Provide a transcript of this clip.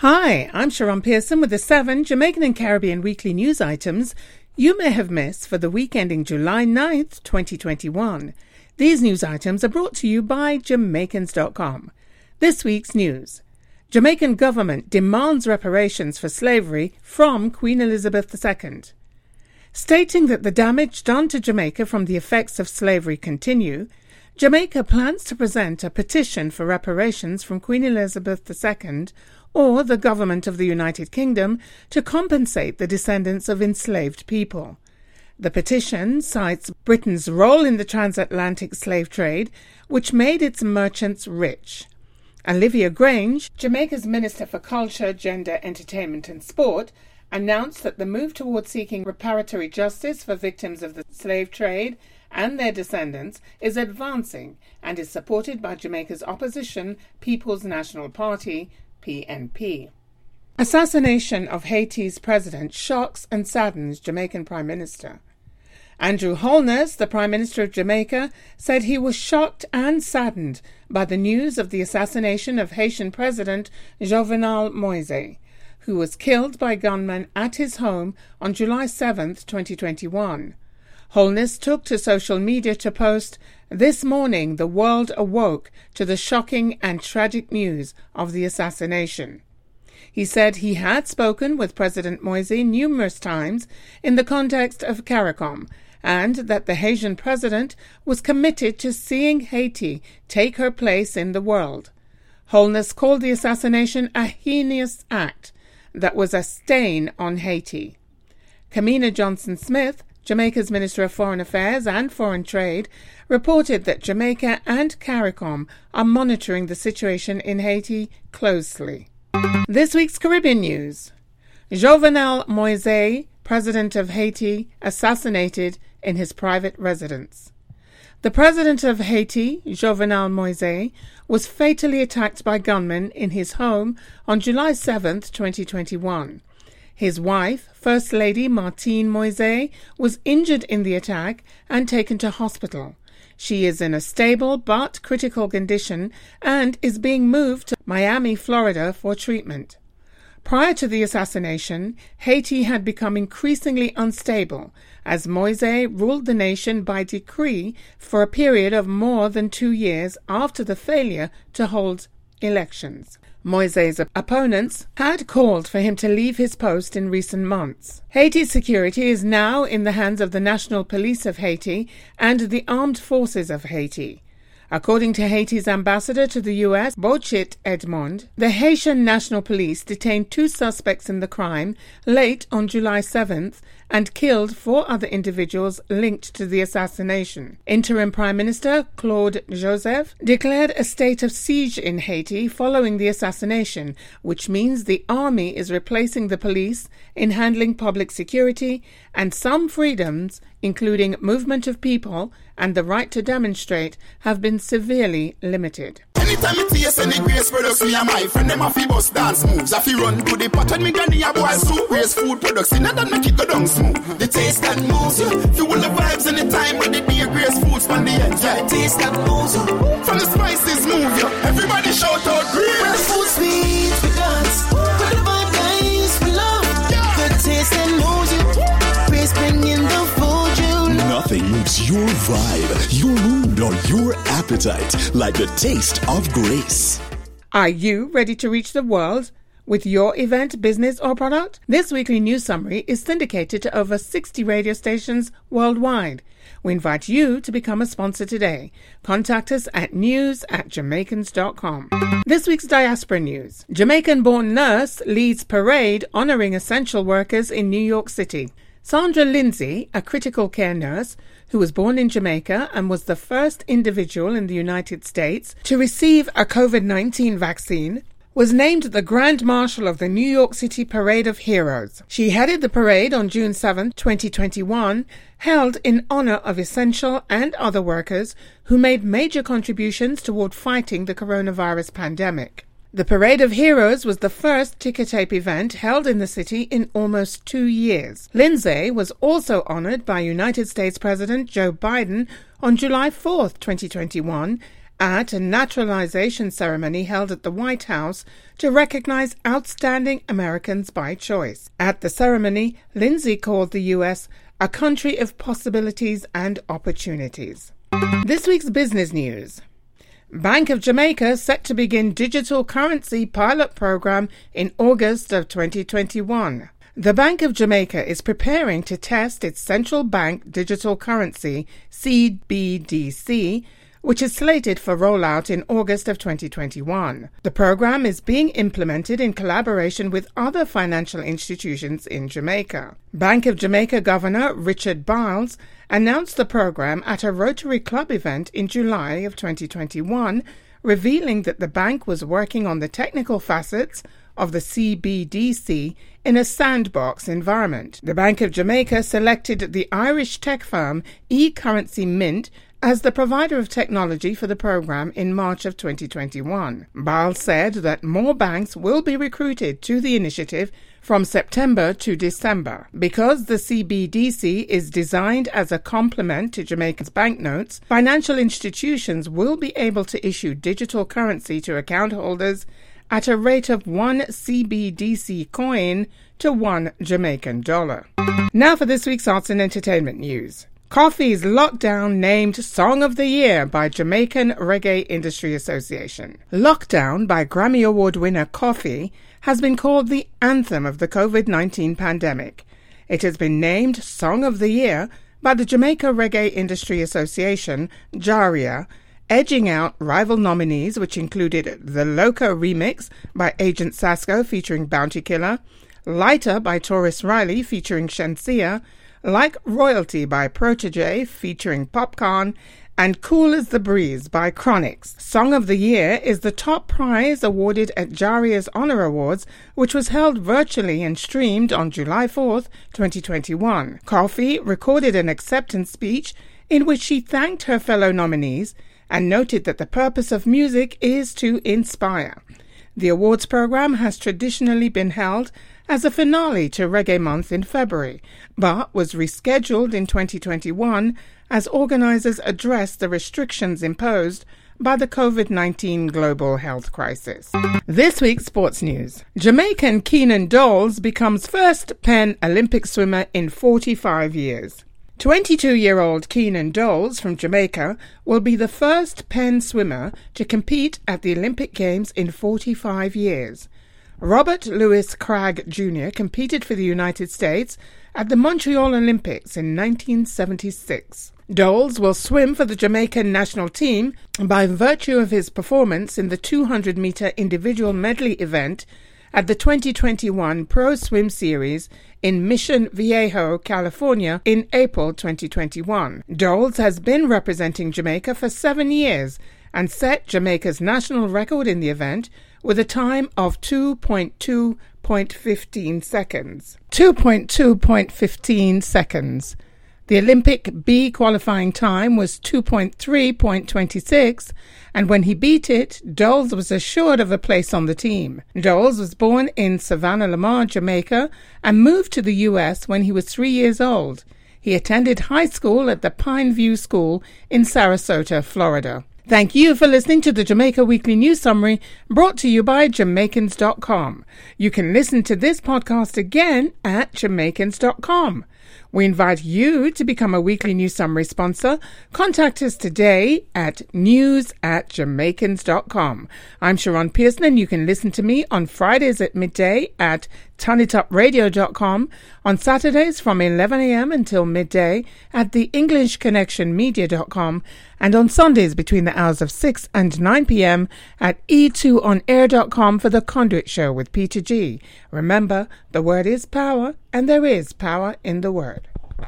Hi, I'm Sharon Pearson with the seven Jamaican and Caribbean weekly news items you may have missed for the week ending July 9th, 2021. These news items are brought to you by Jamaicans.com. This week's news Jamaican government demands reparations for slavery from Queen Elizabeth II. Stating that the damage done to Jamaica from the effects of slavery continue, Jamaica plans to present a petition for reparations from Queen Elizabeth II or the government of the United Kingdom to compensate the descendants of enslaved people. The petition cites Britain's role in the transatlantic slave trade, which made its merchants rich. Olivia Grange, Jamaica's Minister for Culture, Gender, Entertainment and Sport, announced that the move towards seeking reparatory justice for victims of the slave trade and their descendants is advancing and is supported by Jamaica's opposition People's National Party, PNP. Assassination of Haiti's president shocks and saddens Jamaican Prime Minister. Andrew Holness, the Prime Minister of Jamaica, said he was shocked and saddened by the news of the assassination of Haitian President Jovenel Moise, who was killed by gunmen at his home on July 7, 2021. Holness took to social media to post, This morning the world awoke to the shocking and tragic news of the assassination. He said he had spoken with President Moise numerous times in the context of CARICOM and that the Haitian president was committed to seeing Haiti take her place in the world. Holness called the assassination a heinous act that was a stain on Haiti. Kamina Johnson Smith, Jamaica's Minister of Foreign Affairs and Foreign Trade, reported that Jamaica and CARICOM are monitoring the situation in Haiti closely. This week's Caribbean news Jovenel Moise, President of Haiti, assassinated in his private residence. The president of Haiti, Jovenel Moise, was fatally attacked by gunmen in his home on July 7, 2021. His wife, First Lady Martine Moise, was injured in the attack and taken to hospital. She is in a stable but critical condition and is being moved to Miami, Florida for treatment. Prior to the assassination, Haiti had become increasingly unstable as Moise ruled the nation by decree for a period of more than two years after the failure to hold elections. Moise's opponents had called for him to leave his post in recent months. Haiti's security is now in the hands of the National Police of Haiti and the Armed Forces of Haiti. According to Haiti's ambassador to the U.S., Bocchit Edmond, the Haitian National Police detained two suspects in the crime late on July 7th and killed four other individuals linked to the assassination. Interim Prime Minister Claude Joseph declared a state of siege in Haiti following the assassination, which means the army is replacing the police in handling public security and some freedoms, including movement of people and the right to demonstrate, have been severely limited. Anytime me taste any grace products, me and my friend them a fi bust dance moves. I fi run to the pot when me granny a boil soup. Grace food products, in that make it go down smooth. The taste that moves you, fuel the vibes anytime when the beer grace foods from the end. Yeah, taste that moves you, from the spices move you. Everybody shout out grace. When the food sweet, vibe, your mood, or your appetite like the taste of grace. Are you ready to reach the world? With your event, business, or product? This weekly news summary is syndicated to over 60 radio stations worldwide. We invite you to become a sponsor today. Contact us at news at jamaicans.com. This week's diaspora news Jamaican born nurse leads parade honoring essential workers in New York City. Sandra Lindsay, a critical care nurse who was born in Jamaica and was the first individual in the United States to receive a COVID 19 vaccine, was named the Grand Marshal of the New York City Parade of Heroes. She headed the parade on June 7, 2021, held in honor of essential and other workers who made major contributions toward fighting the coronavirus pandemic. The Parade of Heroes was the first ticker tape event held in the city in almost two years. Lindsay was also honored by United States President Joe Biden on July 4, 2021, at a naturalization ceremony held at the White House to recognize outstanding Americans by choice. At the ceremony, Lindsay called the U.S. a country of possibilities and opportunities. This week's business news. Bank of Jamaica set to begin digital currency pilot program in August of 2021. The Bank of Jamaica is preparing to test its central bank digital currency, CBDC, which is slated for rollout in August of 2021. The program is being implemented in collaboration with other financial institutions in Jamaica. Bank of Jamaica Governor Richard Byles announced the program at a Rotary Club event in July of 2021, revealing that the bank was working on the technical facets of the CBDC in a sandbox environment. The Bank of Jamaica selected the Irish tech firm eCurrency Mint as the provider of technology for the program in March of 2021. Byles said that more banks will be recruited to the initiative from September to December. Because the CBDC is designed as a complement to Jamaica's banknotes, financial institutions will be able to issue digital currency to account holders at a rate of one CBDC coin to one Jamaican dollar. Now for this week's arts and entertainment news. Koffee's Lockdown named Song of the Year by Jamaican Reggae Industry Association. Lockdown by Grammy Award winner Koffee has been called the anthem of the COVID 19 pandemic. It has been named Song of the Year by the Jamaica Reggae Industry Association, JARIA, edging out rival nominees, which included the Loco remix by Agent Sasco featuring Bounty Killer, Lighter by Tarrus Riley featuring Shenseea, like Royalty by Protoje featuring Popcaan, and Cool as the Breeze by Chronixx. Song of the Year is the top prize awarded at Jaria's Honor Awards, which was held virtually and streamed on July 4th, 2021. Koffee recorded an acceptance speech in which she thanked her fellow nominees and noted that the purpose of music is to inspire. The awards program has traditionally been held as a finale to Reggae Month in February, but was rescheduled in 2021 as organizers addressed the restrictions imposed by the COVID 19 global health crisis. This week's sports news Jamaican Keanan Dols becomes first Penn Olympic swimmer in 45 years. 22 year old Keanan Dols from Jamaica will be the first Penn swimmer to compete at the Olympic Games in 45 years. Robert Louis Cragg Jr. competed for the United States at the Montreal Olympics in 1976. Dols will swim for the Jamaican national team by virtue of his performance in the 200 meter individual medley event at the 2021 Pro Swim Series in Mission Viejo, California in April 2021. Dols has been representing Jamaica for seven years and set Jamaica's national record in the event with a time of 2.2.15 seconds. 2.2.15 seconds. The Olympic B qualifying time was 2.3.26, and when he beat it, Dols was assured of a place on the team. Dols was born in Savanna-la-Mar, Jamaica, and moved to the U.S. when he was three years old. He attended high school at the Pine View School in Sarasota, Florida. Thank you for listening to the Jamaica Weekly News Summary brought to you by Jamaicans.com. You can listen to this podcast again at Jamaicans.com. We invite you to become a weekly news summary sponsor. Contact us today at news at jamaicans.com. I'm Sharon Pearson and you can listen to me on Fridays at midday at turnitupradio.com, on Saturdays from 11am until midday at the EnglishConnectionMedia.com, and on Sundays between the hours of 6 and 9pm at e2onair.com for the Conduit Show with Peter G. Remember, the word is power, and there is power in the word.